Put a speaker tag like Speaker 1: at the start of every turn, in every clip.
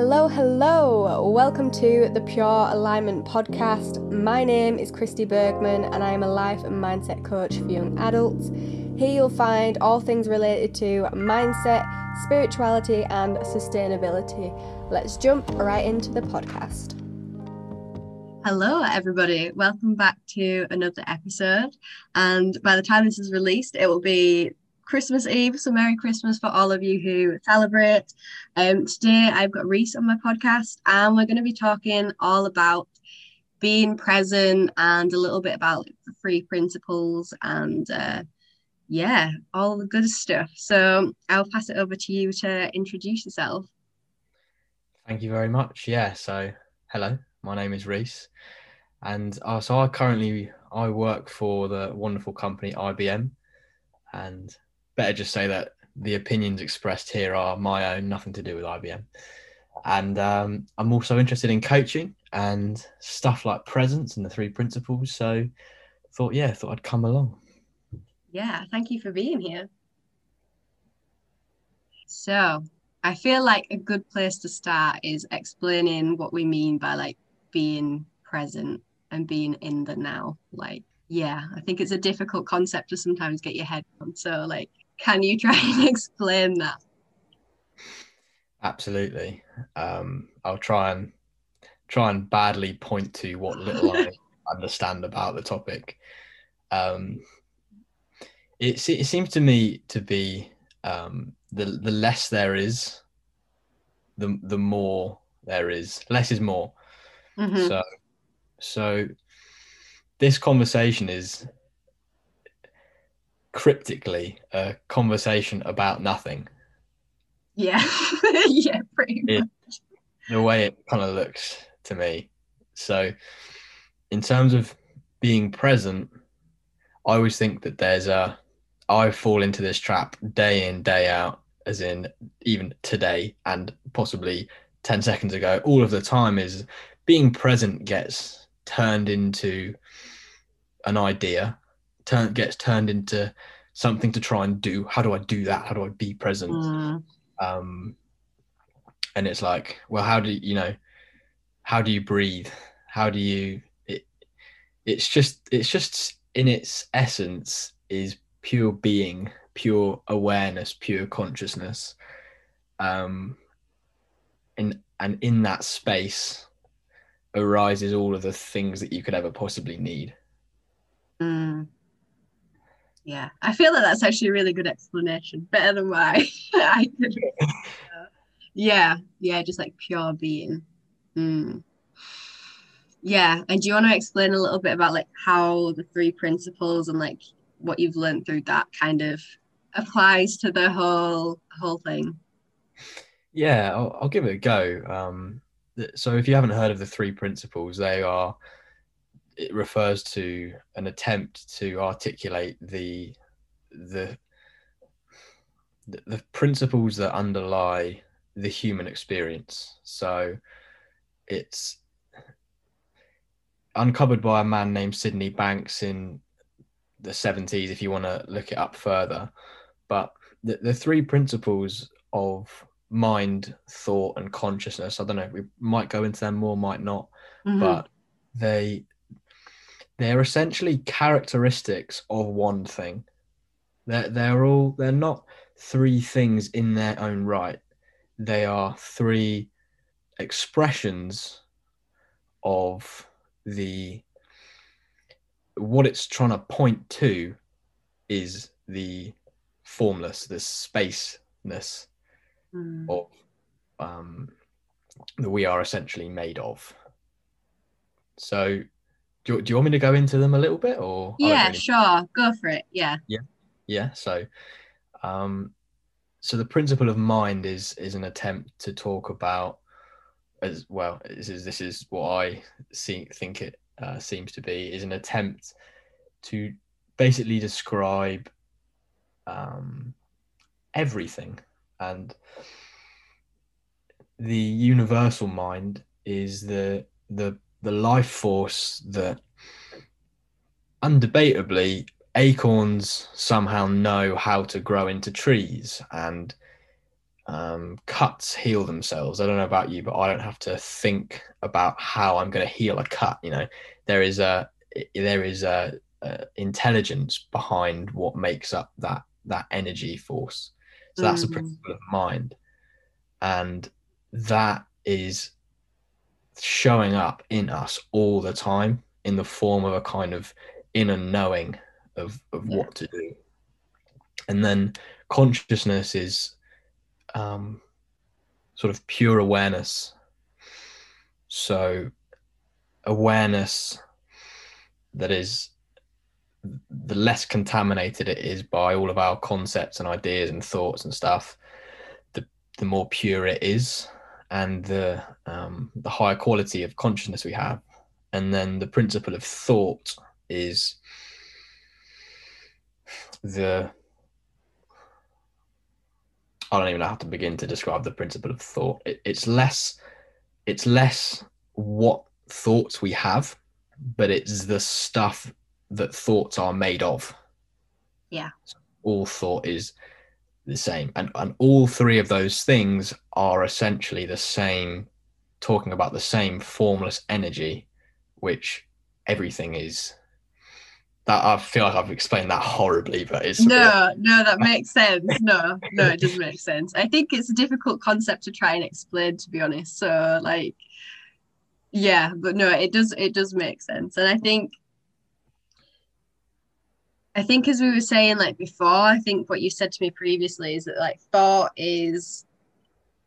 Speaker 1: Hello, hello. Welcome to the Pure Alignment Podcast. My name is Kristi Bergman and I am a life and mindset coach for young adults. Here you'll find all things related to mindset, spirituality, and sustainability. Let's jump right into the podcast.
Speaker 2: Hello, everybody. Welcome back to another episode. And by the time this is released, it will be Christmas Eve. So, Merry Christmas for all of you who celebrate. Um, today, I've got Rhys on my podcast, and we're going to be talking all about being present and a little bit about the three principles and uh, yeah, all the good stuff. So, I'll pass it over to you to introduce yourself.
Speaker 3: Thank you very much. Yeah, so hello, my name is Rhys, and uh, so I currently I work for the wonderful company IBM, and better just say that the opinions expressed here are my own, nothing to do with IBM. And um, I'm also interested in coaching and stuff like presence and the three principles. So thought, yeah, thought I'd come along.
Speaker 2: Yeah, thank you for being here. So I feel like a good place to start is explaining what we mean by like being present and being in the now. Like, yeah, I think it's a difficult concept to sometimes get your head on. So, like, can you try and explain that?
Speaker 3: Absolutely. Um, I'll try and try and badly point to what little I understand about the topic. Um, it, it seems to me to be um, the the less there is, the the more there is. Less is more. Mm-hmm. So, so this conversation is cryptically a conversation about nothing.
Speaker 2: Yeah, yeah, pretty it, much.
Speaker 3: The way it kind of looks to me. So, in terms of being present, I always think that there's a. I fall into this trap day in, day out, as in even today and possibly 10 seconds ago, all of the time is being present gets turned into an idea turn gets turned into something to try and do. How do I do that? How do I be present? Mm. Um, and it's like, well, how do you, know, how do you breathe? How do you? It, it's just, it's just in its essence is pure being, pure awareness, pure consciousness. Um, and and in that space arises all of the things that you could ever possibly need.
Speaker 2: Mm yeah i feel that that's actually a really good explanation better than why i could yeah yeah just like pure being. Mm. yeah and do you want to explain a little bit about like how the three principles and like what you've learned through that kind of applies to the whole whole thing?
Speaker 3: Yeah i'll, I'll give it a go. Um so if you haven't heard of the three principles they are it refers to an attempt to articulate the the the principles that underlie the human experience. So it's uncovered by a man named Sydney Banks in the 70s, if you want to look it up further. But the, the three principles of mind, thought, and consciousness, I don't know, we might go into them more, might not, mm-hmm. but they they're essentially characteristics of one thing. They're, they're all, they're not three things in their own right. They are three expressions of the, what it's trying to point to is the formless, the spaceness mm. of um, that we are essentially made of. So do you, do you want me to go into them a little bit or
Speaker 2: yeah really... sure. Go for it. Yeah.
Speaker 3: Yeah. Yeah so um so the principle of mind is is an attempt to talk about as well this is this is what i see, think it uh, seems to be is an attempt to basically describe um, everything. And the universal mind is the the the life force that undebatably acorns somehow know how to grow into trees and um, cuts heal themselves. I don't know about you, but I don't have to think about how I'm going to heal a cut. You know, there is a there is a, a intelligence behind what makes up that that energy force. So that's mm. a principle of mind, and that is showing up in us all the time in the form of a kind of inner knowing of of yeah. what to do. And then consciousness is um, sort of pure awareness. So, awareness that is the less contaminated it is by all of our concepts and ideas and thoughts and stuff, the the more pure it is, and the um, the higher quality of consciousness we have. And then the principle of thought is the I don't even know how to begin to describe the principle of thought. It, it's less, it's less what thoughts we have, but it's the stuff that thoughts are made of.
Speaker 2: Yeah.
Speaker 3: So all thought is the same, and and all three of those things are essentially the same, talking about the same formless energy, which everything is that I feel like I've explained that horribly, but it's
Speaker 2: no, no, that makes sense. No, no, it doesn't make sense. I think it's a difficult concept to try and explain, to be honest. So, like, yeah, but no, it does, it does make sense, and I think, I think as we were saying like before, I think what you said to me previously is that like thought is,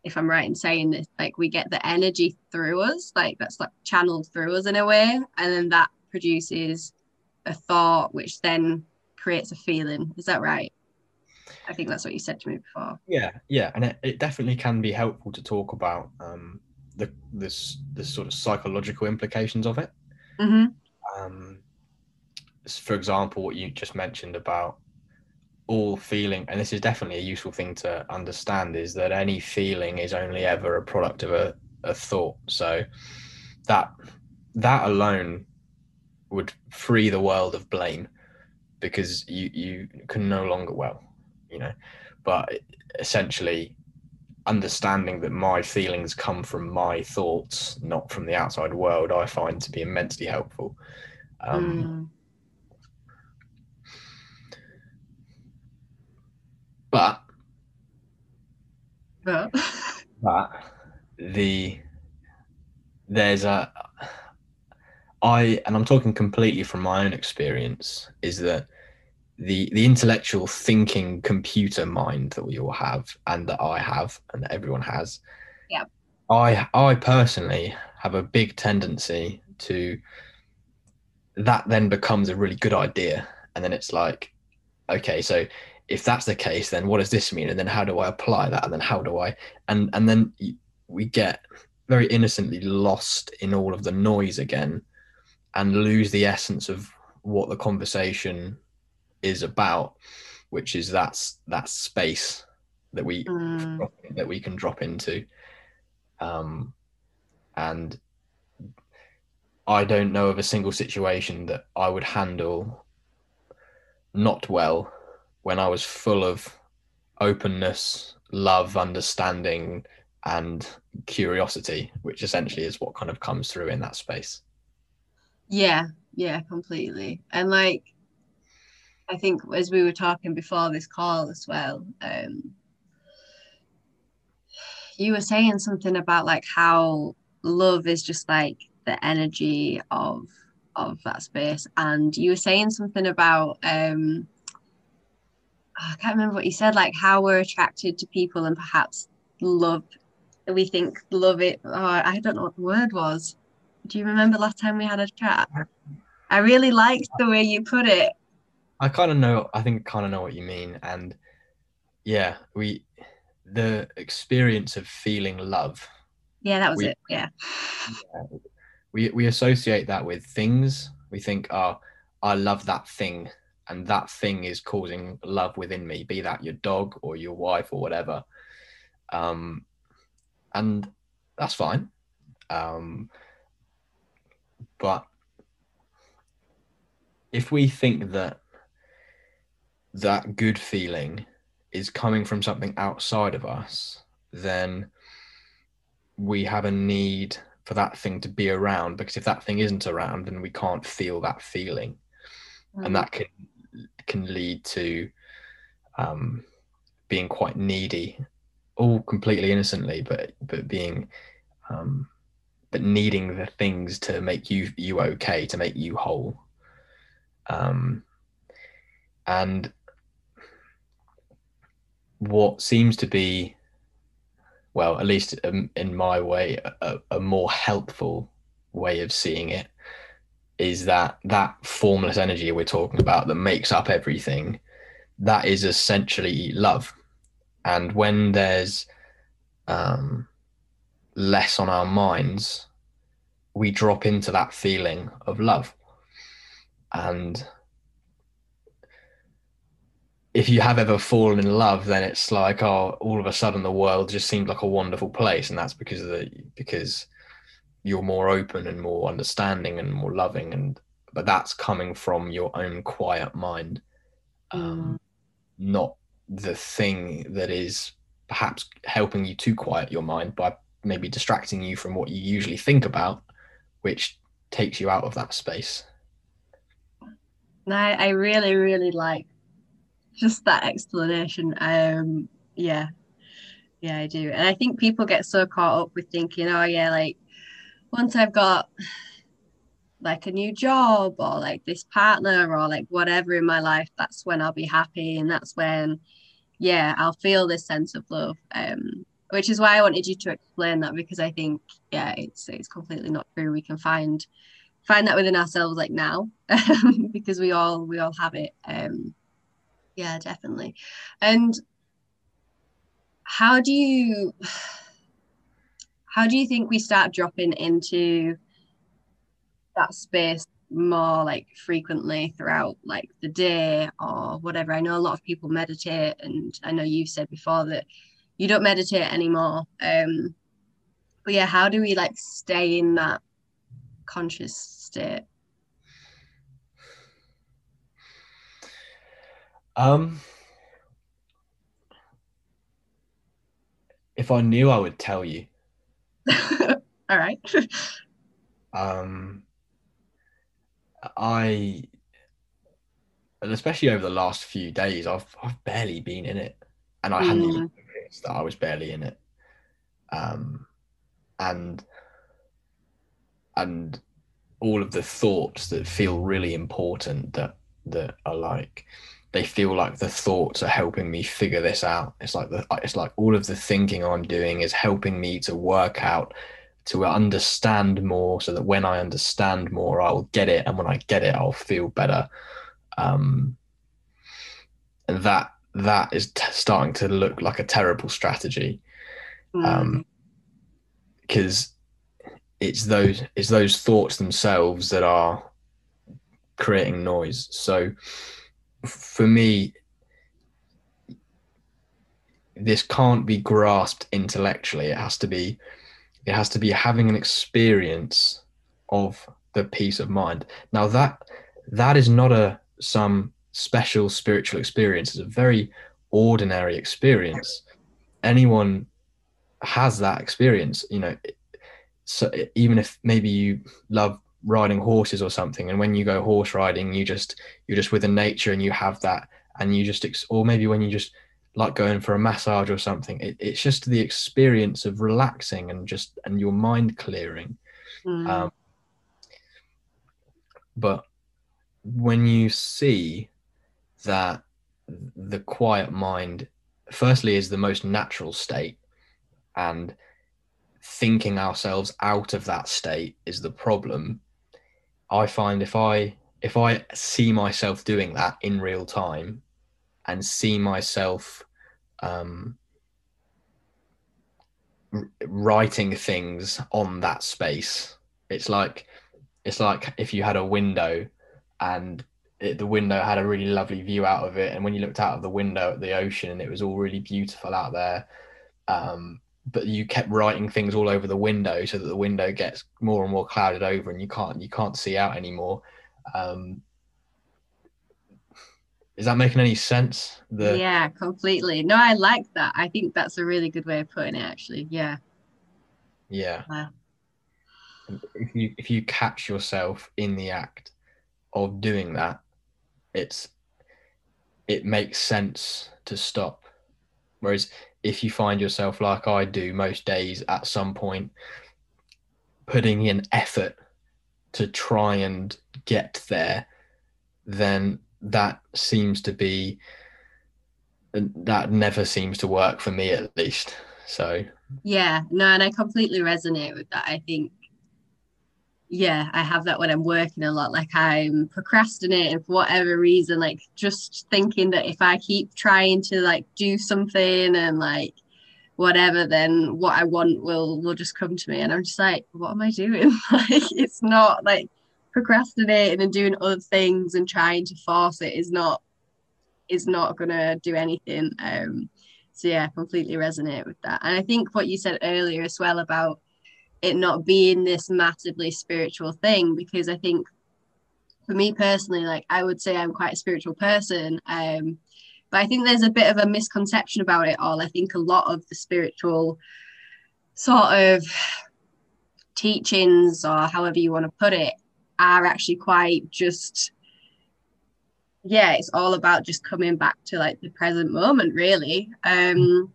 Speaker 2: if I'm right in saying this, like we get the energy through us, like that's like channeled through us in a way, and then that produces a thought which then creates a feeling. Is that right? I think that's what you said to me before.
Speaker 3: Yeah yeah and it, it definitely can be helpful to talk about um the this the sort of psychological implications of it.
Speaker 2: Mm-hmm.
Speaker 3: um for example what you just mentioned about all feeling and this is definitely a useful thing to understand is that any feeling is only ever a product of a, a thought so that that alone would free the world of blame because you you can no longer well you know but essentially understanding that my feelings come from my thoughts not from the outside world i find to be immensely helpful um, mm. But
Speaker 2: but
Speaker 3: but the there's a I and I'm talking completely from my own experience is that the the intellectual thinking computer mind that we all have and that I have and that everyone has.
Speaker 2: Yeah.
Speaker 3: I I personally have a big tendency to that then becomes a really good idea and then it's like okay so if that's the case then what does this mean? And then how do I apply that? And then how do I and and then we get very innocently lost in all of the noise again and lose the essence of what the conversation is about which is that's that space that we mm. that we can drop into. Um and i don't know of a single situation that i would handle not well when i was full of openness love understanding and curiosity which essentially is what kind of comes through in that space
Speaker 2: yeah, yeah, completely. And like, I think as we were talking before this call as well, um, you were saying something about like how love is just like the energy of of that space, and you were saying something about um, Oh, I can't remember what you said, like how we're attracted to people and perhaps love. We think love it. Oh, I don't know what the word was do you remember last time we had a chat? I really liked the way you put it.
Speaker 3: I kind of know. I think kind of know what you mean, and yeah, we the experience of feeling love.
Speaker 2: Yeah, that was we, it. Yeah.
Speaker 3: yeah. We we associate that with things. We think, oh, I love that thing, and that thing is causing love within me. Be that your dog or your wife or whatever. Um, and that's fine. Um, but if we think that that good feeling is coming from something outside of us then we have a need for that thing to be around because if that thing isn't around then we can't feel that feeling
Speaker 2: Mm.
Speaker 3: and that can can lead to um, being quite needy all completely innocently but but being um, but needing the things to make you you okay to make you whole. Um, and what seems to be well at least um, in my way a, a more helpful way of seeing it is that that formless energy we're talking about that makes up everything that is essentially love. And when there's um, less on our minds we drop into that feeling of love. And if you have ever fallen in love then it's like oh all of a sudden the world just seems like a wonderful place. And that's because of the because you're more open and more understanding and more loving and but that's coming from your own quiet mind um, not the thing that is perhaps helping you to quiet your mind by maybe distracting you from what you usually think about which takes you out of that space
Speaker 2: No, I, I really, really like just that explanation. Um, yeah, yeah, I do. And I think people get so caught up with thinking, oh yeah, like once I've got like a new job or like this partner or like whatever in my life, that's when I'll be happy and that's when, yeah, I'll feel this sense of love. Um, which is why I wanted you to explain that because I think, yeah, it's it's completely not true. We can find find that within ourselves like now because we all we all have it um yeah definitely and how do you how do you think we start dropping into that space more like frequently throughout like the day or whatever? I know a lot of people meditate and i know you've said before that you don't meditate anymore um but yeah how do we like stay in that conscious state?
Speaker 3: Um if i knew i would tell you
Speaker 2: all right.
Speaker 3: Um i and especially over the last few days i've i've barely been in it and i hadn't even noticed that i was barely in it. Um and and all of the thoughts that feel really important that that are like they feel like the thoughts are helping me figure this out. It's like the it's like all of the thinking i'm doing is helping me to work out to understand more so that when i understand more i'll get it. And when i get it i'll feel better. Um and that that is t- starting to look like a terrible strategy. Um because it's those it's those thoughts themselves that are creating noise. So for me this can't be grasped intellectually. It has to be it has to be having an experience of the peace of mind. Now that that is not a some special spiritual experience. It's a very ordinary experience. Anyone has that experience you know so even if maybe you love riding horses or something. And when you go horse riding you just you're just with the nature and you have that. And you just ex- or maybe when you just like going for a massage or something it, it's just the experience of relaxing and just and your mind clearing.
Speaker 2: Mm.
Speaker 3: um, but when you see that the quiet mind firstly is the most natural state and thinking ourselves out of that state is the problem i find if i if i see myself doing that in real time and see myself um, writing things on that space it's like it's like if you had a window and it, the window had a really lovely view out of it. And when you looked out of the window at the ocean and it was all really beautiful out there um, but you kept writing things all over the window so that the window gets more and more clouded over and you can't you can't see out anymore um, is that making any sense?
Speaker 2: The yeah, completely. No, I like that. I think that's a really good way of putting it. Actually, yeah.
Speaker 3: Yeah. If you if you catch yourself in the act of doing that, it's it makes sense to stop. Whereas if you find yourself like I do most days at some point putting in effort to try and get there, then that seems to be that never seems to work for me at least. So
Speaker 2: yeah, no, and I completely resonate with that. I think yeah, I have that when I'm working a lot. Like I'm procrastinating for whatever reason, like just thinking that if I keep trying to like do something and like whatever, then what I want will will just come to me. And I'm just like, what am I doing? like it's not like procrastinating and doing other things and trying to force it is not is not gonna do anything. Um so yeah, completely resonate with that. And I think what you said earlier as well about it not being this massively spiritual thing, because I think for me personally, like I would say I'm quite a spiritual person. Um, but I think there's a bit of a misconception about it all. I think a lot of the spiritual sort of teachings or however you want to put it are actually quite just yeah it's all about just coming back to like the present moment really um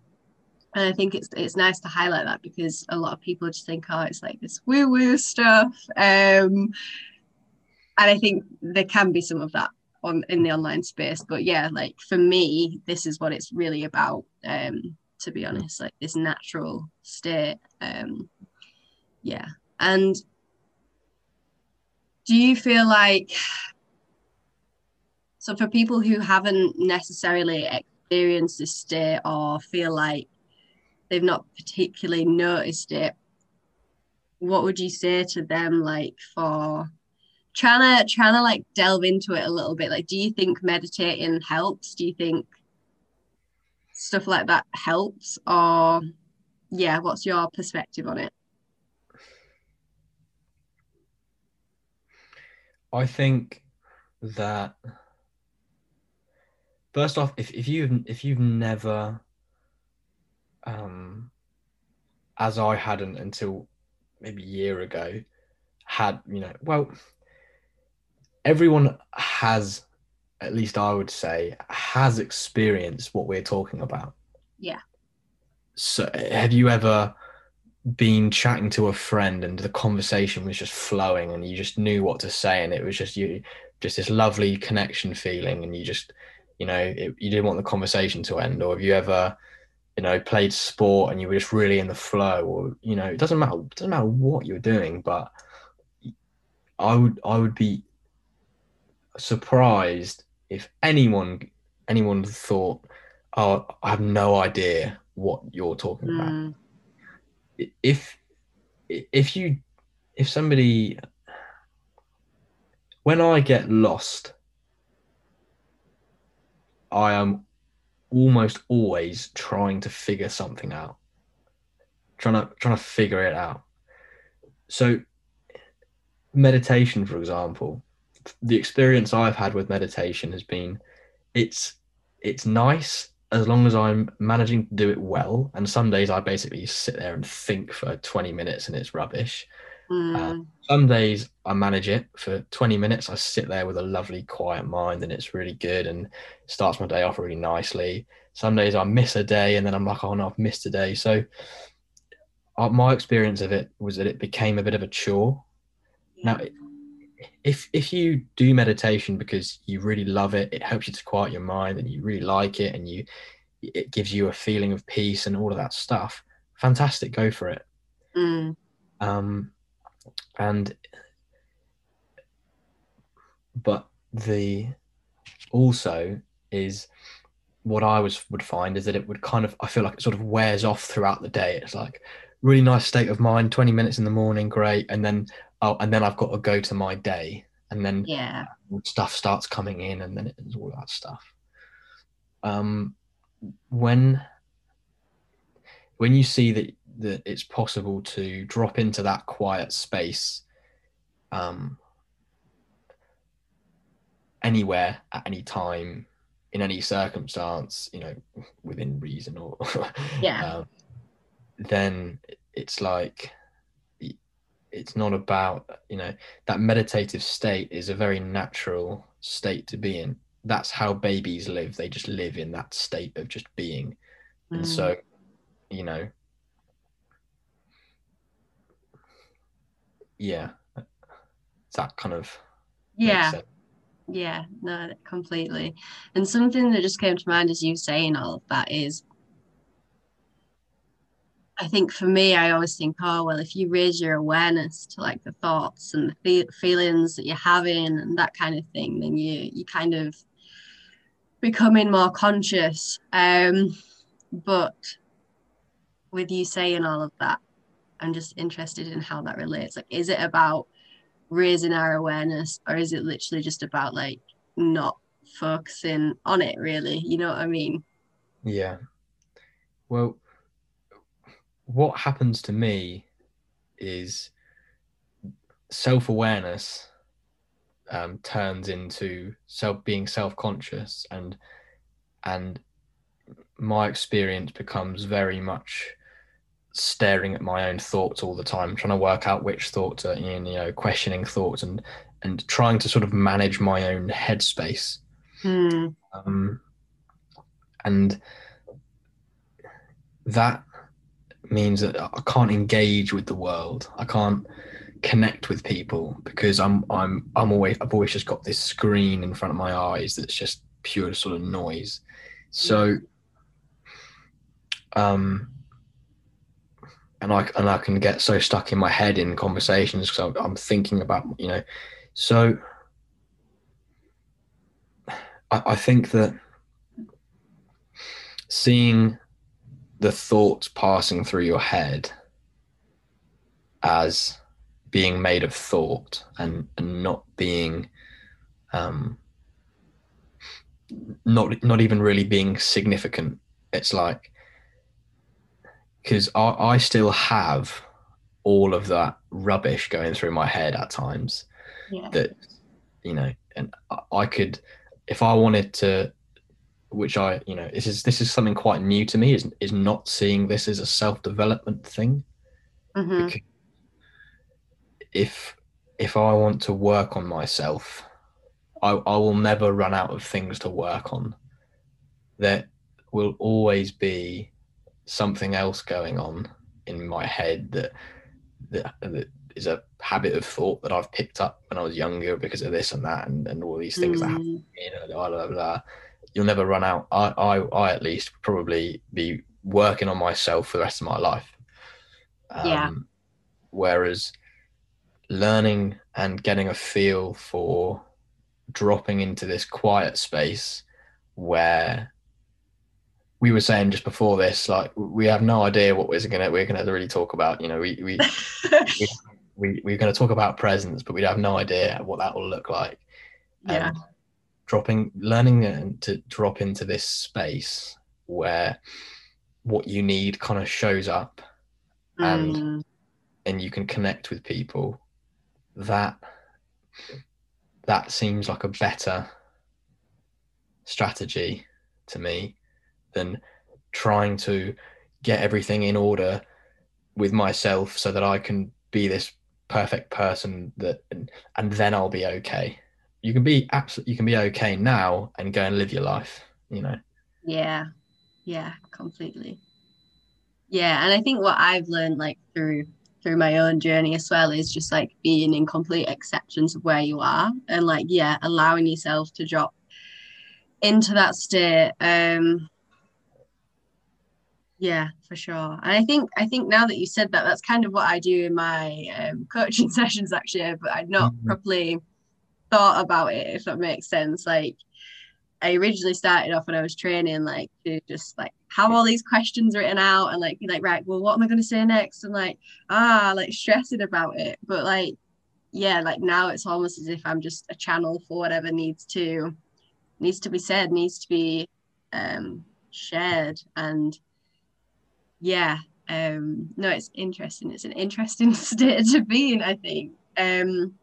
Speaker 2: and i think it's it's nice to highlight that because a lot of people just think oh it's like this woo woo stuff. Um and i think there can be some of that on in the online space. But yeah like for me this is what it's really about um to be honest like this natural state um yeah. And do you feel like so for people who haven't necessarily experienced this state or feel like they've not particularly noticed it what would you say to them like for trying to trying to like delve into it a little bit? Like do you think meditating helps? Do you think stuff like that helps? Or yeah what's your perspective on it?
Speaker 3: I think that first off, if, if you've if you've never um as I hadn't until maybe a year ago, had, you know, well, everyone has, at least I would say, has experienced what we're talking about.
Speaker 2: Yeah.
Speaker 3: So have you ever been chatting to a friend and the conversation was just flowing and you just knew what to say and it was just you just this lovely connection feeling and you just you know it, you didn't want the conversation to end or have you ever you know played sport and you were just really in the flow or you know it doesn't matter it doesn't matter what you're doing but i would i would be surprised if anyone anyone thought oh i have no idea what you're talking mm. about if if you if somebody when I get lost, I am almost always trying to figure something out. Trying to trying to figure it out. So meditation, for example, the experience I've had with meditation has been it's it's nice as long as I'm managing to do it well, and some days I basically sit there and think for 20 minutes and it's rubbish. Mm. Uh, some days I manage it for 20 minutes. I sit there with a lovely, quiet mind and it's really good and starts my day off really nicely. Some days I miss a day and then I'm like, oh no, I've missed a day. So uh, my experience of it was that it became a bit of a chore. Yeah. Now, if if you do meditation because you really love it it helps you to quiet your mind and you really like it and you it gives you a feeling of peace and all of that stuff fantastic go for it mm. um and but the also is what I was would find is that it would kind of I feel like it sort of wears off throughout the day. It's like really nice state of mind, 20 minutes in the morning, great. And then oh, and then I've got to go to my day, and then
Speaker 2: yeah,
Speaker 3: stuff starts coming in, and then it's all that stuff. Um, when when you see that that it's possible to drop into that quiet space, um, anywhere at any time, in any circumstance, you know, within reason or
Speaker 2: Yeah.
Speaker 3: um, then it's like it's not about you know that meditative state is a very natural state to be in that's how babies live they just live in that state of just being and
Speaker 2: Mm.
Speaker 3: so you know yeah that kind of
Speaker 2: yeah. Yeah, no, completely. And something that just came to mind as you saying all of that is I think for me, I always think, oh, well, if you raise your awareness to like the thoughts and the fe- feelings that you're having and that kind of thing, then you you kind of becoming more conscious. Um, but with you saying all of that, I'm just interested in how that relates. Like, is it about raising our awareness, or is it literally just about like not focusing on it? Really, you know what I mean?
Speaker 3: Yeah. Well, what happens to me is self awareness um, turns into self being self conscious, and and my experience becomes very much staring at my own thoughts all the time, trying to work out which thoughts are in, you know, questioning thoughts and and trying to sort of manage my own headspace.
Speaker 2: Hmm.
Speaker 3: Um, and that means that I can't engage with the world. I can't connect with people because I'm I'm I'm always I've always just got this screen in front of my eyes that's just pure sort of noise. So um and I and I can get so stuck in my head in conversations because I'm, I'm thinking about you know. So I, I think that seeing the thoughts passing through your head as being made of thought and, and not being um not not even really being significant it's like because I, I still have all of that rubbish going through my head at times
Speaker 2: Yeah.
Speaker 3: that you know and I- could if i wanted to which i you know this is this is something quite new to me is is not seeing this as a self-development thing
Speaker 2: Mhm.
Speaker 3: if if i want to work on myself I, I will never run out of things to work on there will always be something else going on in my head that that, that is a habit of thought that I've picked up when I was younger because of this and that and, and all these things that happen
Speaker 2: Mm.
Speaker 3: you know, blah, blah, blah. You'll never run out. I, I, I at least probably be working on myself for the rest of my life. Um,
Speaker 2: Yeah.
Speaker 3: Whereas learning and getting a feel for dropping into this quiet space where we were saying just before this, like we have no idea what we're gonna we're gonna really talk about. You know, we we we we're gonna talk about presence, but we have no idea what that will look like
Speaker 2: yeah.
Speaker 3: and dropping learning to drop into this space where what you need kind of shows up and-
Speaker 2: Mm.
Speaker 3: and you can connect with people that that seems like a better strategy to me than trying to get everything in order with myself so that I can be this perfect person that and, and then I'll be okay. You can be absolutely you can be okay now and go and live your life, you know.
Speaker 2: Yeah, yeah, completely. Yeah, and I think what I've learned like through through my own journey as well is just like being in complete acceptance of where you are and like yeah, allowing yourself to drop into that state. Um yeah, for sure. And I think I think now that you said that, that's kind of what I do in my um, coaching sessions actually, but I'd not
Speaker 3: Mhm.
Speaker 2: properly thought about it if that makes sense. Like I originally started off when I was training, like to just like have all these questions written out and like be like, right, well, what am I going to say next? And like, ah, like stressing about it. But like, yeah, like now it's almost as if I'm just a channel for whatever needs to needs to be said, needs to be um, shared. And yeah, um, no, it's interesting. It's an interesting state to be in, I think. Um,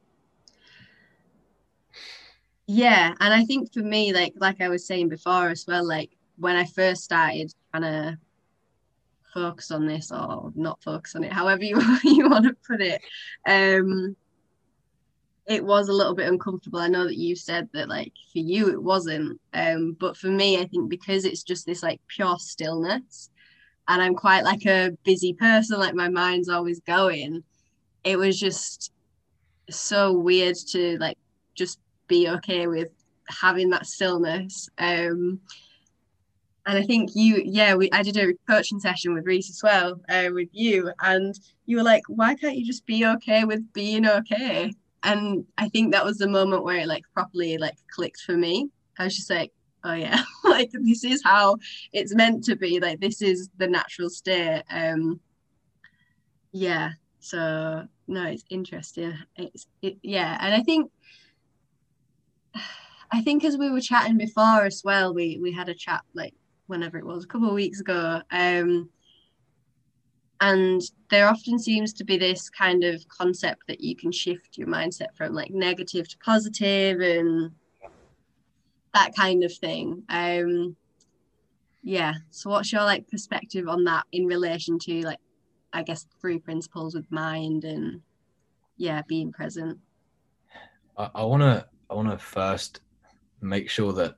Speaker 2: Yeah, and I think for me, like like I was saying before as well, like when I first started trying to focus on this or not focus on it, however you you want to put it, um, it was a little bit uncomfortable. I know that you said that like for you it wasn't, um, but for me, I think because it's just this like pure stillness, and I'm quite like a busy person, like my mind's always going. It was just so weird to like just be okay with having that stillness. Um, and I think you, yeah, we I did a coaching session with Rhys as well, uh, with you, and you were like, why can't you just be okay with being okay? And I think that was the moment where it like properly like clicked for me. I was just like, oh yeah, like this is how it's meant to be. Like this is the natural state. Um, yeah. So no, it's interesting. It's it, yeah, and I think I think as we were chatting before as well, we we had a chat like whenever it was a couple of weeks ago. Um, and there often seems to be this kind of concept that you can shift your mindset from like negative to positive and that kind of thing. Um, yeah. So what's your like perspective on that in relation to like I guess three principles with mind and yeah, being present?
Speaker 3: I, I wanna I wanna first make sure that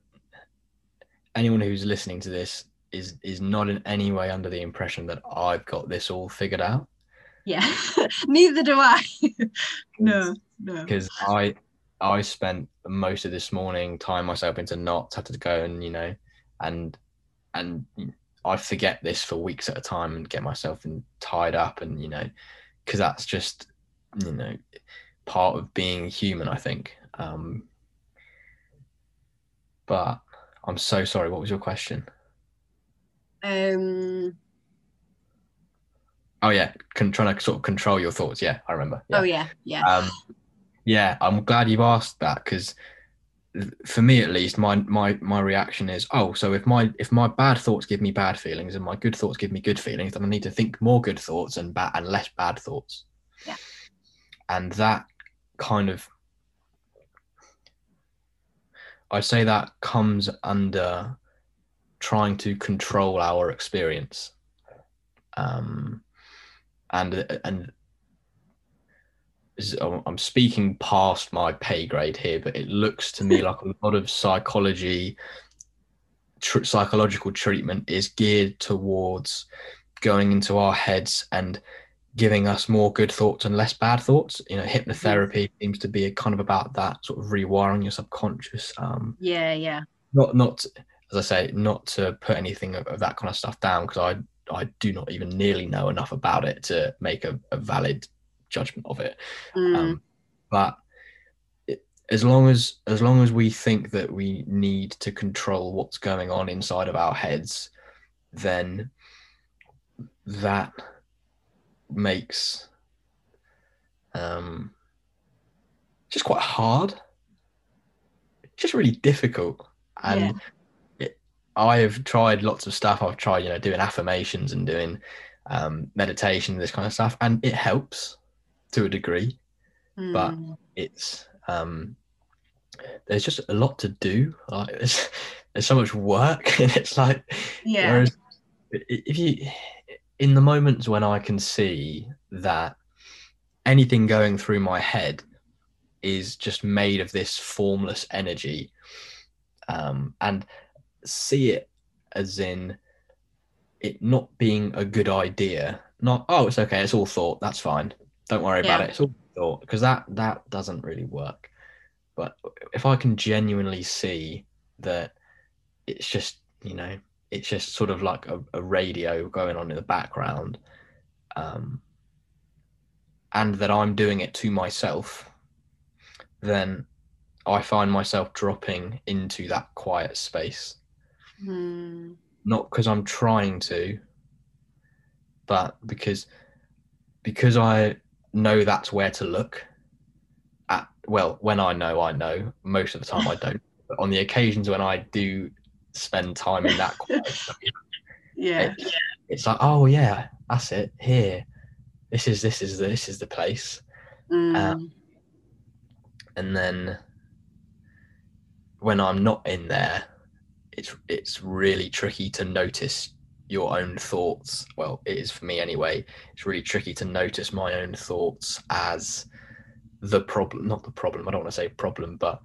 Speaker 3: anyone who's listening to this is is not in any way under the impression that I've got this all figured out.
Speaker 2: Yeah, neither do I. no, no.
Speaker 3: Because I I spent most of this morning tying myself into knots, had to go and you know, and and I forget this for weeks at a time and get myself in, tied up and you know, because that's just you know part of being human, I think. Um, but I'm so sorry. What was your question?
Speaker 2: Um.
Speaker 3: Oh yeah, Con- trying to sort of control your thoughts. Yeah, I remember.
Speaker 2: Yeah. Oh yeah, yeah.
Speaker 3: Um, yeah, I'm glad you've asked that because for me at least, my my my reaction is, oh, so if my if my bad thoughts give me bad feelings and my good thoughts give me good feelings, then I need to think more good thoughts and bad and less bad thoughts.
Speaker 2: Yeah.
Speaker 3: And that kind of i'd say that comes under trying to control our experience. Um, and and I'm speaking past my pay grade here, but it looks to me like a lot of psychology, tr- psychological treatment is geared towards going into our heads and giving us more good thoughts and less bad thoughts. You know, hypnotherapy mm-hmm. seems to be kind of about that sort of rewiring your subconscious. Um,
Speaker 2: yeah, yeah.
Speaker 3: Not, not as I say, not to put anything of, of that kind of stuff down because I, I do not even nearly know enough about it to make a, a valid judgment of it. Mm. Um, but it, as long as as long as we think that we need to control what's going on inside of our heads, then that makes um, just quite hard. just really difficult. And yeah. it, I have tried lots of stuff. I've tried, you know, doing affirmations and doing um, meditation, this kind of stuff, and it helps to a degree, mm. but hmm. it's um, there's just a lot to do. Like there's, there's so much work, and it's like,
Speaker 2: yeah. Whereas
Speaker 3: if you in the moments when I can see that anything going through my head is just made of this formless energy um, and see it as in it not being a good idea not oh it's okay it's all thought that's fine don't worry yeah. about it it's all thought because that that doesn't really work but if i can genuinely see that it's just you know it's just sort of like a, a radio going on in the background um, and that i'm doing it to myself then i find myself dropping into that quiet space
Speaker 2: mm.
Speaker 3: not because i'm trying to but because because i know that's where to look at well when i know i know most of the time i don't but on the occasions when i do spend time in that
Speaker 2: yeah.
Speaker 3: It, it's like, oh yeah, that's it. Here, this is this is the, this is the place.
Speaker 2: Mm. Um,
Speaker 3: and then, when I'm not in there, it's it's really tricky to notice your own thoughts. Well, it is for me anyway. It's really tricky to notice my own thoughts as the problem, not the problem. I don't want to say problem, but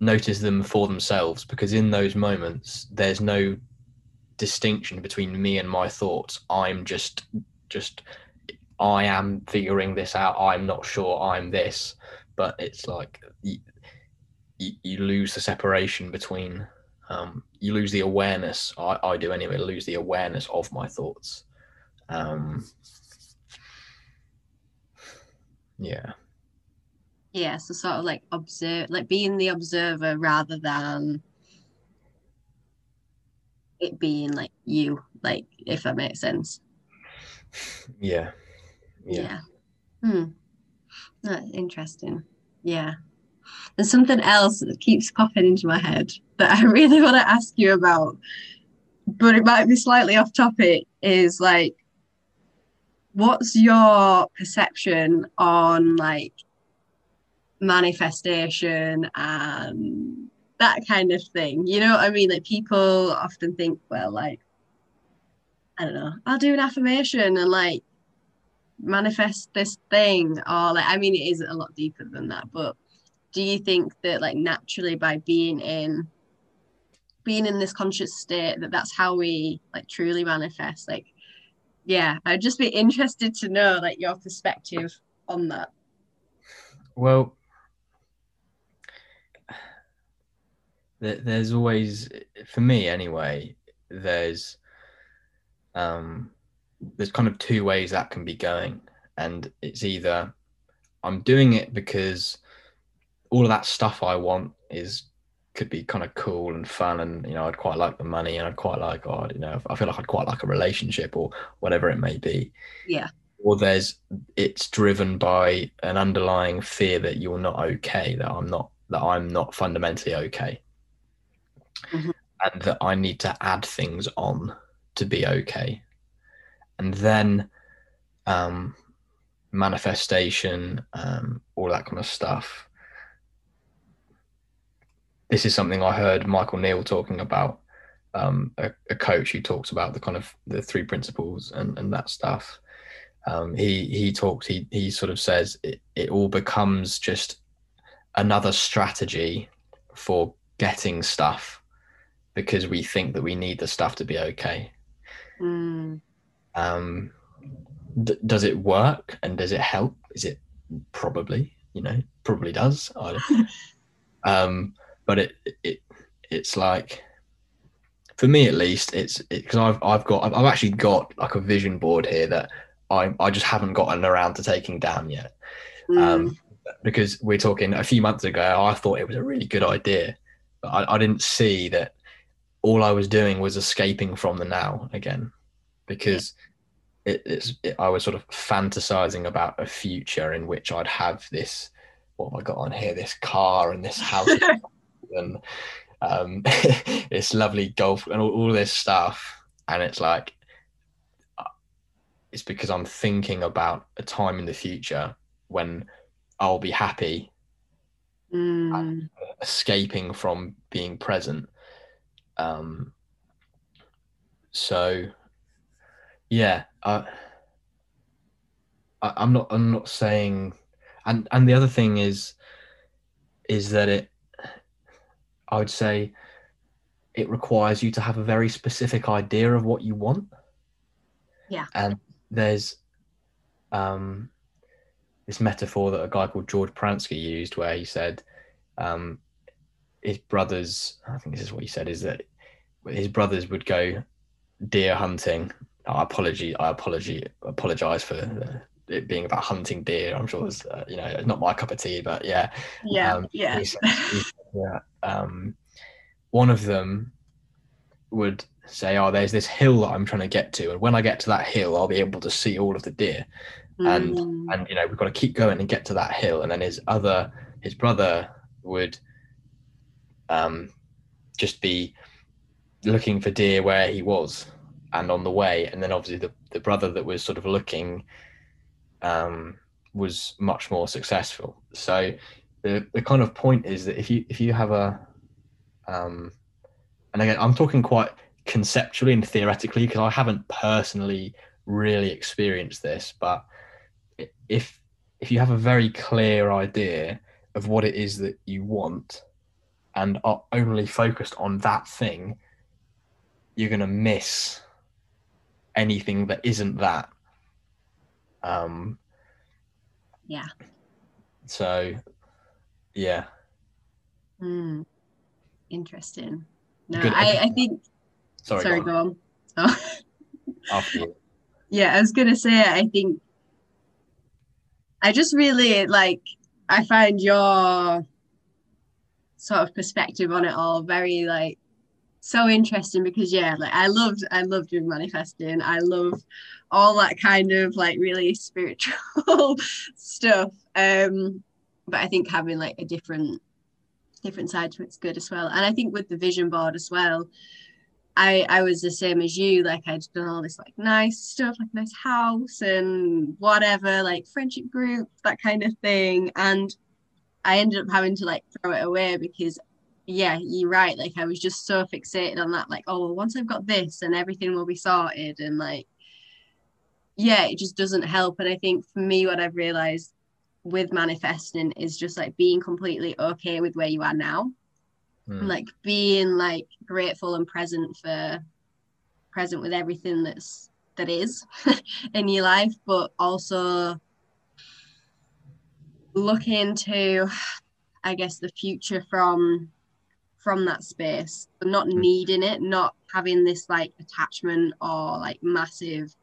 Speaker 3: notice them for themselves because in those moments there's no distinction between me and my thoughts. I'm just just I am figuring this out. I'm not sure I'm this, but it's like you, you lose the separation between um, you lose the awareness. I, I do anyway. Lose the awareness of my thoughts. Um, yeah.
Speaker 2: Yeah. So sort of like observe, like being the observer rather than it being like you, like if that makes sense.
Speaker 3: Yeah.
Speaker 2: Yeah. yeah. Hmm. That's interesting. Yeah. There's something else that keeps popping into my head that I really want to ask you about, but it might be slightly off topic. Is like, what's your perception on like manifestation and that kind of thing? You know what I mean? Like, people often think, well, like, I don't know, I'll do an affirmation and like manifest this thing, or like, I mean, it is a lot deeper than that, but do you think that like naturally by being in being in this conscious state that that's how we like truly manifest? Like yeah i'd just be interested to know like your perspective on that.
Speaker 3: Well there's always for me anyway there's um there's kind of two ways that can be going. And it's either i'm doing it because all of that stuff I want is could be kind of cool and fun and you know I'd quite like the money and I'd quite like oh you know I feel like I'd quite like a relationship or whatever it may be.
Speaker 2: Yeah.
Speaker 3: Or there's it's driven by an underlying fear that you're not okay that I'm not that I'm not fundamentally okay. Mm-hmm. and that I need to add things on to be okay. And then um manifestation um all that kind of stuff this is something I heard Michael Neill talking about, um, a, a, coach who talks about the kind of the three principles and, and that stuff. Um, he he talks he he sort of says it, it all becomes just another strategy for getting stuff because we think that we need the stuff to be okay. Mm. Um, d- does it work and does it help? Is it probably you know probably does. um, but it it it's like for me at least it's because it, I've I've got I've actually got like a vision board here that I I just haven't gotten around to taking down yet. Mm. Um, because we're talking a few months ago, I thought it was a really good idea, but I, I didn't see that all I was doing was escaping from the now again, because it, it's it, I was sort of fantasizing about a future in which I'd have this what have I got on here, this car and this house and um, this lovely golf and all, all this stuff. And it's like, it's because I'm thinking about a time in the future when I'll be happy,
Speaker 2: mm.
Speaker 3: escaping from being present. Um, so, yeah, uh, I, I'm not. I'm not saying, and and the other thing is, is that it I would say it requires you to have a very specific idea of what you want.
Speaker 2: Yeah.
Speaker 3: And there's um, this metaphor that a guy called George Pransky used where he said um, his brothers, I think this is what he said, is that his brothers would go deer hunting. I apology, I apology, apologize for it being about hunting deer. I'm sure it's uh, you know not my cup of tea, but yeah,
Speaker 2: yeah, um, yeah.
Speaker 3: He said, he yeah um, one of them would say, "Oh, there's this hill that I'm trying to get to, and when I get to that hill, I'll be able to see all of the deer." Mm. And and you know we've got to keep going and get to that hill. And then his other his brother would um, just be looking for deer where he was and on the way. And then obviously the the brother that was sort of looking um, was much more successful. So the the kind of point is that if you if you have a Um, and again, I'm talking quite conceptually and theoretically because I haven't personally really experienced this, but if if you have a very clear idea of what it is that you want and are only focused on that thing, you're going to miss anything that isn't that. Um,
Speaker 2: yeah.
Speaker 3: So, yeah.
Speaker 2: Hmm. Interesting. No,
Speaker 3: Good-
Speaker 2: I, I think.
Speaker 3: Sorry.
Speaker 2: Sorry,
Speaker 3: go
Speaker 2: go
Speaker 3: on.
Speaker 2: on. Oh. Yeah, I was gonna say. I think. I just really like. I find your sort of perspective on it all very like so interesting because yeah like i loved i loved doing manifesting i love all that kind of like really spiritual stuff um but i think having like a different different side to it's good as well and i think with the vision board as well i i was the same as you like i'd done all this like nice stuff like nice house and whatever like friendship group that kind of thing and i ended up having to like throw it away because yeah, you're right. Like I was just so fixated on that, like, oh, well, once I've got this and everything will be sorted. And like, yeah, it just doesn't help. And I think for me, what I've realized with manifesting is just like being completely okay with where you are now.
Speaker 3: Mm.
Speaker 2: Like being like grateful and present for present with everything that's that is in your life, but also looking to I guess the future from from that space, but not
Speaker 3: Mm.
Speaker 2: needing it, not having this like attachment or like massive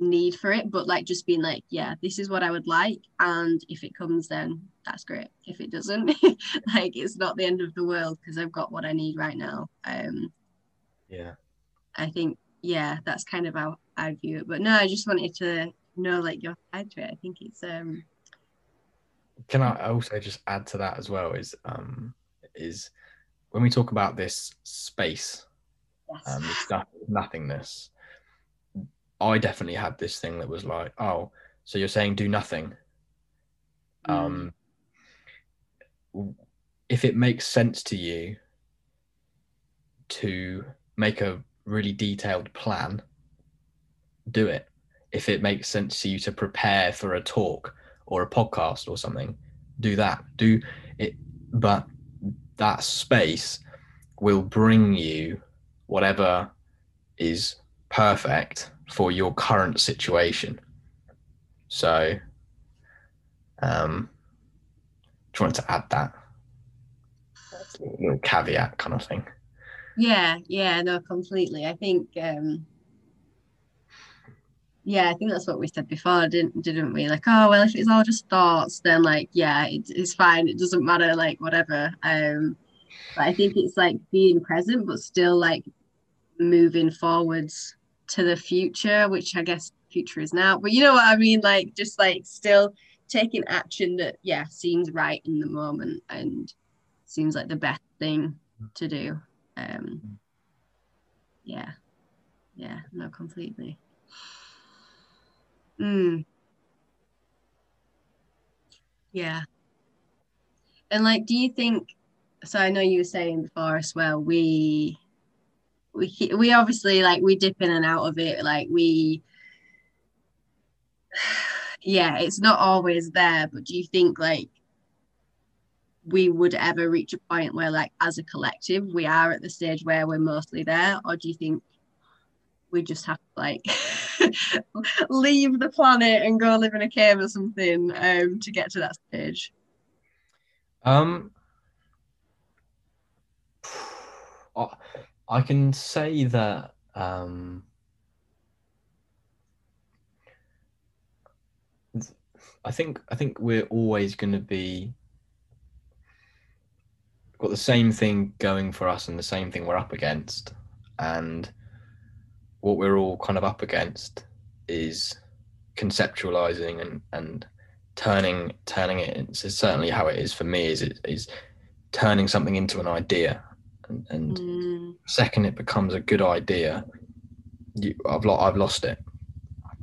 Speaker 2: need for it, but like just being like, yeah, this is what I would like. And if it comes, then that's great. If it doesn't, like it's not the end of the world because I've got what I need right now. Um,
Speaker 3: Yeah.
Speaker 2: I think, yeah, that's kind of how I view it. But no, I just wanted to know like your side to it. I think it's um
Speaker 3: Can I also just add to that as well? Is um is when we talk about this space,
Speaker 2: yes.
Speaker 3: um, this stuff, nothingness. I definitely had this thing that was like, oh, so you're saying do nothing.
Speaker 2: Mm.
Speaker 3: Um, if it makes sense to you to make a really detailed plan, do it. If it makes sense to you to prepare for a talk or a podcast or something, do that. Do it, but that space will bring you whatever is perfect for your current situation. So, um, just wanted to add that. Little caveat kind of thing.
Speaker 2: Yeah, yeah, no, completely. I think um yeah, I think that's what we said before, didn't didn't we? Like, oh well, if it's all just thoughts, then like yeah, it, it's fine. It doesn't matter, like whatever. Um, but I think it's like being present, but still like moving forwards to the future, which I guess future is now. But you know what I mean? Like just like still taking action that yeah seems right in the moment and seems like the best thing to do. Um, yeah, yeah, no, completely. Mm. Yeah. And like, do you think? So I know you were saying before as well. We we we obviously like we dip in and out of it. Like we, yeah, it's not always there. But do you think like we would ever reach a point where like as a collective we are at the stage where we're mostly there, or do you think we just have to like leave the planet and go live in a cave or something um, to get to that stage.
Speaker 3: Um, I, I can say that um, I think I think we're always going to be got the same thing going for us and the same thing we're up against, and what we're all kind of up against is conceptualizing and and turning turning it it's certainly how it is for me is it is turning something into an idea. And, and
Speaker 2: Mm,
Speaker 3: second it becomes a good idea you, I've, lo- I've lost it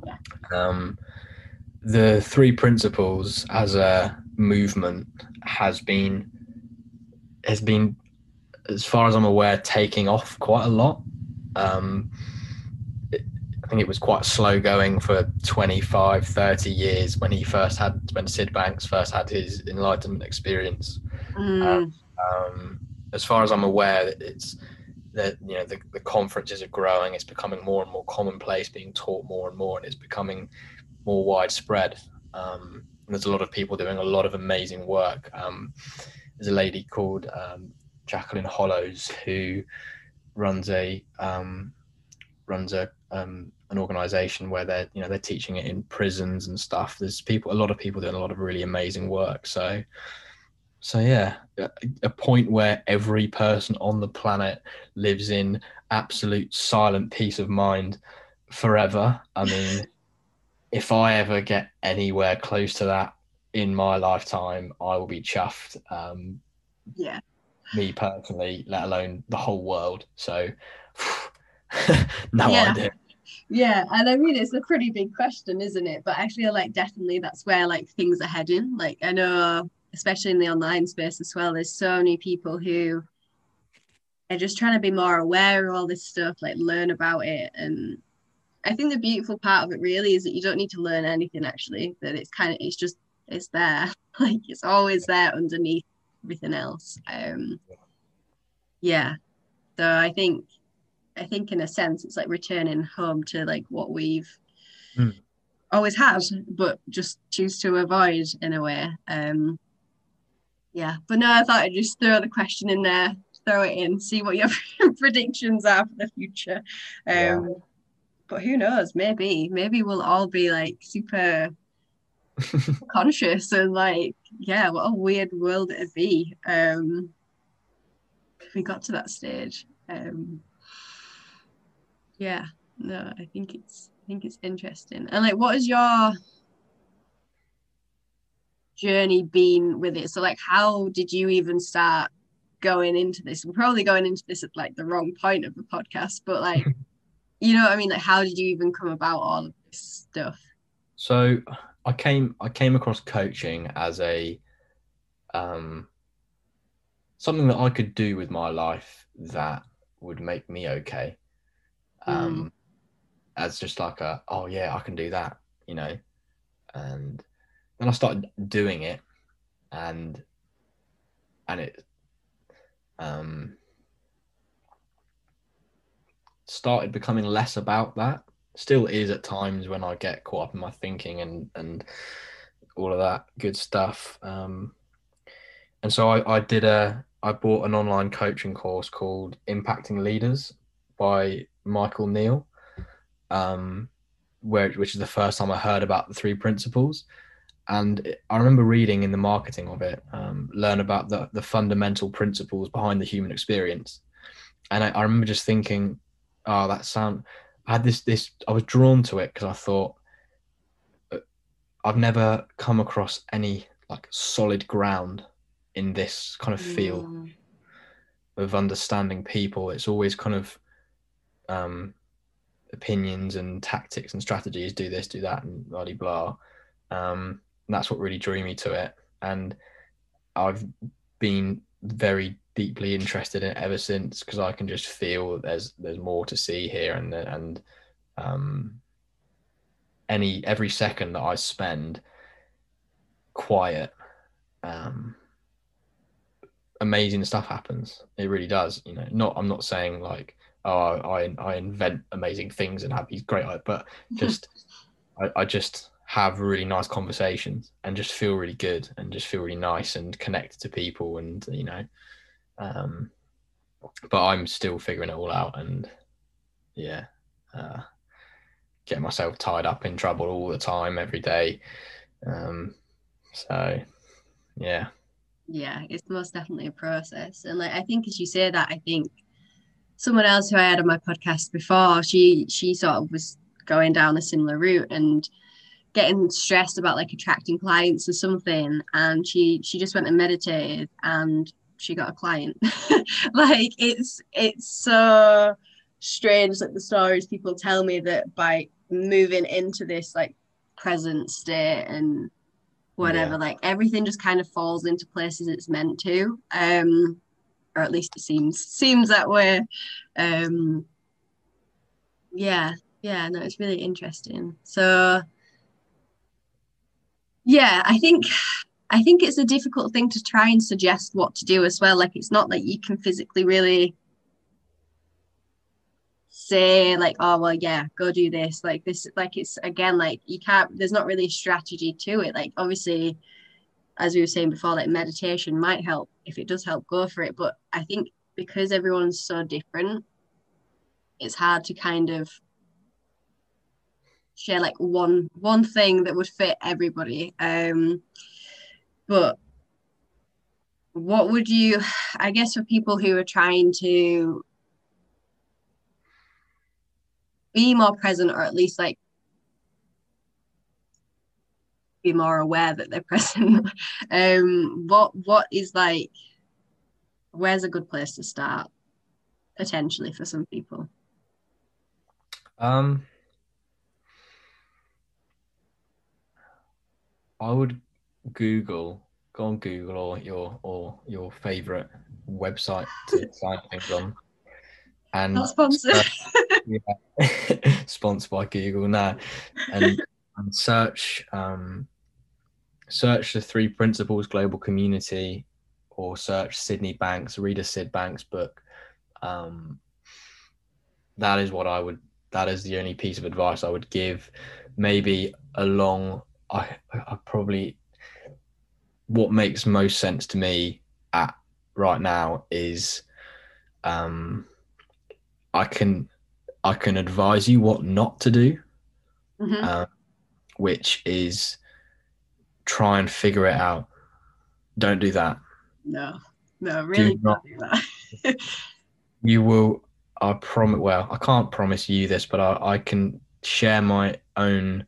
Speaker 2: Yeah.
Speaker 3: um, the three principles as a movement has been has been, as far as I'm aware, taking off quite a lot. Um, it, I think it was quite slow going for 25, 30 years when he first had, when Sid Banks first had his enlightenment experience.
Speaker 2: Mm.
Speaker 3: Um, as far as I'm aware, it's that you know the, the conferences are growing. It's becoming more and more commonplace, being taught more and more, and it's becoming more widespread. Um, there's a lot of people doing a lot of amazing work. Um, there's a lady called um, Jacqueline Hollows who runs a um, runs a um, an organization where they're you know they're teaching it in prisons and stuff. There's people, a lot of people doing a lot of really amazing work. So so yeah, a, point where every person on the planet lives in absolute silent peace of mind forever. I mean, if I ever get anywhere close to that in my lifetime, I will be chuffed. Um,
Speaker 2: yeah.
Speaker 3: Me personally, let alone the whole world. So, no
Speaker 2: Yeah.
Speaker 3: idea.
Speaker 2: Yeah, and I mean it's a pretty big question, isn't it? But I feel like definitely that's where like things are heading. Like I know, especially in the online space as well, there's so many people who are just trying to be more aware of all this stuff, like learn about it. And I think the beautiful part of it really is that you don't need to learn anything actually. That it's kind of it's just it's there. like it's always there underneath everything else. Um yeah. So I think I think in a sense it's like returning home to like what we've
Speaker 3: Mm.
Speaker 2: always had, but just choose to avoid in a way. Um yeah, but no, I thought I'd just throw the question in there, throw it in, see what your predictions are for the future. Um
Speaker 3: Yeah.
Speaker 2: but who knows, maybe, maybe we'll all be like super conscious and like, yeah, what a weird world it'd be. Um if we got to that stage. Um yeah, no, I think it's I think it's interesting. And like what is your journey been with it? So like how did you even start going into this? We're probably going into this at like the wrong point of the podcast, but like you know what I mean? Like how did you even come about all of this stuff?
Speaker 3: So I came I came across coaching as a um something that I could do with my life that would make me okay. Um as just like a oh yeah, I can do that, you know. And then I started doing it and and it um started becoming less about that still is at times when I get caught up in my thinking and and all of that good stuff. Um, and so I, I did a I bought an online coaching course called Impacting Leaders by Michael Neill, um, where which is the first time I heard about the three principles. And I remember reading in the marketing of it, um, learn about the, the fundamental principles behind the human experience. And I, I remember just thinking, oh, that sound, I had this this I was drawn to it because I thought uh, I've never come across any like solid ground in this kind of field
Speaker 2: Mm,
Speaker 3: of understanding people. It's always kind of um, opinions and tactics and strategies. Do this, do that, and blah blah. Um, and that's what really drew me to it. And I've been very deeply interested in it ever since because I can just feel that there's there's more to see here and and um, any every second that I spend quiet um, amazing stuff happens it really does you know not i'm not saying like oh i i invent amazing things and have these great but just I, I just have really nice conversations and just feel really good and just feel really nice and connected to people and you know um but i'm still figuring it all out and yeah uh getting myself tied up in trouble all the time every day um so yeah
Speaker 2: yeah, it's most definitely a process. And like I think as you say that, I think someone else who I had on my podcast before, she she sort of was going down a similar route and getting stressed about like attracting clients or something. And she she just went and meditated and she got a client. like it's it's so strange like the stories people tell me that by moving into this like present state and whatever
Speaker 3: Yeah.
Speaker 2: like everything just kind of falls into places it's meant to um or at least it seems seems that way. Um, yeah, yeah, no, it's really interesting. So yeah, I think I think it's a difficult thing to try and suggest what to do as well. Like it's not that you can physically really say like, oh well, yeah, go do this. Like this, like it's again like you can't. There's not really a strategy to it. Like obviously, as we were saying before, like meditation might help. If it does help, go for it. But I think because everyone's so different, it's hard to kind of share like one one thing that would fit everybody. Um, but what would you, I guess, for people who are trying to be more present or at least like be more aware that they're present um what what is like where's a good place to start potentially for some people
Speaker 3: um i would google go on google or your or your favorite website to find things on and
Speaker 2: not sponsored
Speaker 3: yeah, sponsored by Google now, and, and search um, search the three principles global community, or search Sydney Banks, read a Sid Banks book. Um, that is what I would. That is the only piece of advice I would give. Maybe along, I, I probably what makes most sense to me at right now is um I can I can advise you what not to do,
Speaker 2: Mhm.
Speaker 3: uh, which is try and figure it out. Don't do that.
Speaker 2: no no really
Speaker 3: not-
Speaker 2: can't do that
Speaker 3: You will. I promise. Well, I can't promise you this, but I, I can share my own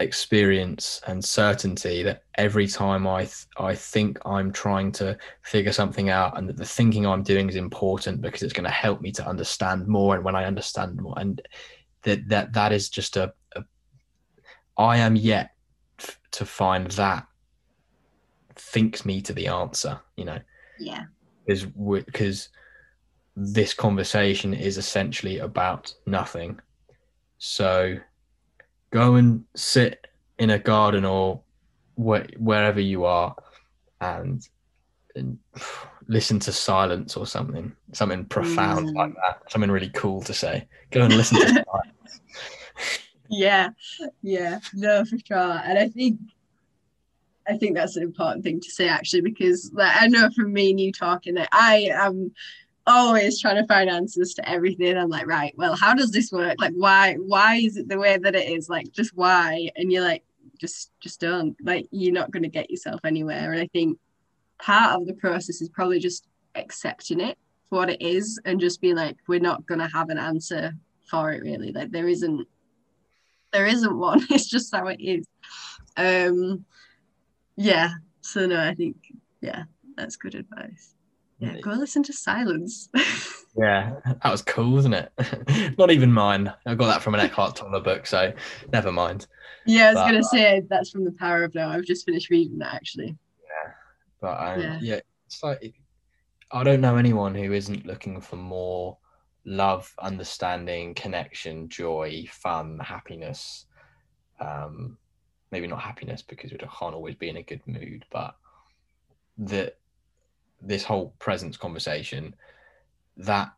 Speaker 3: experience and certainty that every time I th- I think I'm trying to figure something out and that the thinking I'm doing is important because it's going to help me to understand more. And when I understand more and that that that is just a, a I am yet f- to find that thinks me to the answer you know?
Speaker 2: Yeah.
Speaker 3: Is because this conversation is essentially about nothing. So go and sit in a garden or wh- wherever you are and, and listen to silence or something, something profound
Speaker 2: Mm.
Speaker 3: like that, something really cool to say. Go and listen to silence.
Speaker 2: yeah yeah no for sure and i think i think that's an important thing to say actually because like i know from me and you talking that i am always trying to find answers to everything. I'm like right well how does this work? Like why why is it the way that it is? Like just why? And you're like just just don't. Like you're not going to get yourself anywhere. And i think part of the process is probably just accepting it for what it is and just being like we're not going to have an answer for it really. Like there isn't there isn't one. It's just how it is. Um yeah. So no i think yeah that's good advice yeah go listen to silence
Speaker 3: Yeah, that was cool, wasn't it? Not even mine. I got that from an Eckhart Tolle book, so never mind.
Speaker 2: yeah i was
Speaker 3: But-
Speaker 2: gonna say that's from the power of now i've just finished reading that actually Yeah,
Speaker 3: But um,
Speaker 2: Yeah.
Speaker 3: yeah. it's like I don't know anyone who isn't looking for more love, understanding, connection, joy, fun, happiness. Um, maybe not happiness because we can't always be in a good mood, but that this whole presence conversation, that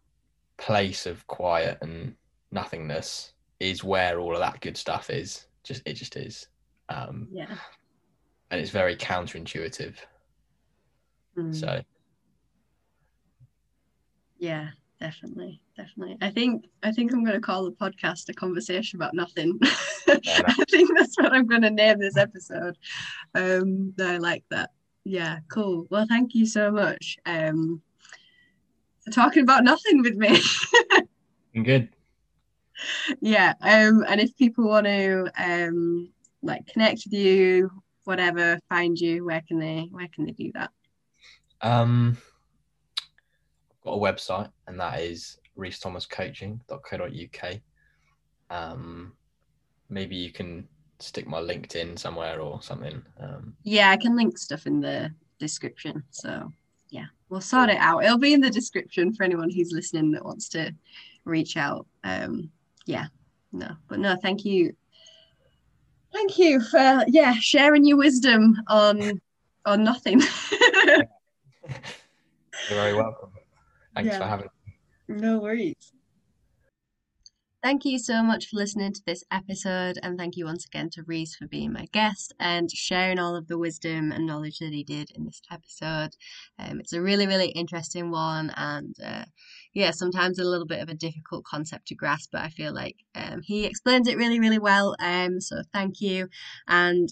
Speaker 3: place of quiet and nothingness is where all of that good stuff is. Just it just is. Um,
Speaker 2: yeah
Speaker 3: and it's very counterintuitive.
Speaker 2: Mm.
Speaker 3: So
Speaker 2: yeah definitely definitely i think i think i'm going to call the podcast a conversation about nothing i think that's what i'm going to name this episode um i like that yeah cool well thank you so much um for talking about nothing with me
Speaker 3: good.
Speaker 2: yeah um and if people want to um like connect with you whatever find you where can they where can they do that
Speaker 3: Um, I've got a website, and that is rhysthomascoaching.co.uk. Um, maybe you can stick my LinkedIn somewhere or something. Um,
Speaker 2: yeah i can link stuff in the description so yeah we'll sort it out. It'll be in the description for anyone who's listening that wants to reach out. Um, yeah, no, but no, thank you. Thank you for yeah sharing your wisdom on on nothing.
Speaker 3: You're very welcome. Thanks
Speaker 2: Yeah.
Speaker 3: for having me.
Speaker 2: No worries. Thank you so much for listening to this episode, and thank you once again to Rhys for being my guest and sharing all of the wisdom and knowledge that he did in this episode. Um, it's a really, really interesting one, and uh, yeah, sometimes a little bit of a difficult concept to grasp, but I feel like um, he explains it really, really well. Um, so thank you, and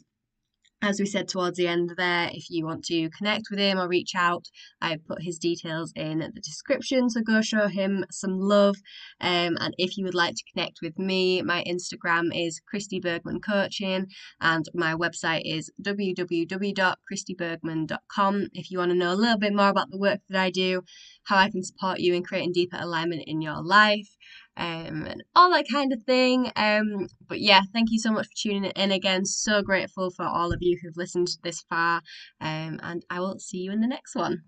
Speaker 2: as we said towards the end there, if you want to connect with him or reach out, I put his details in the description. So go show him some love. Um, and if you would like to connect with me, my Instagram is Kristi Bergman Coaching, and my website is www.kristibergman.com. If you want to know a little bit more about the work that I do, how I can support you in creating deeper alignment in your life, um, and all that kind of thing. Um, but yeah, thank you so much for tuning in again. So grateful for all of you who've listened this far, um, and I will see you in the next one.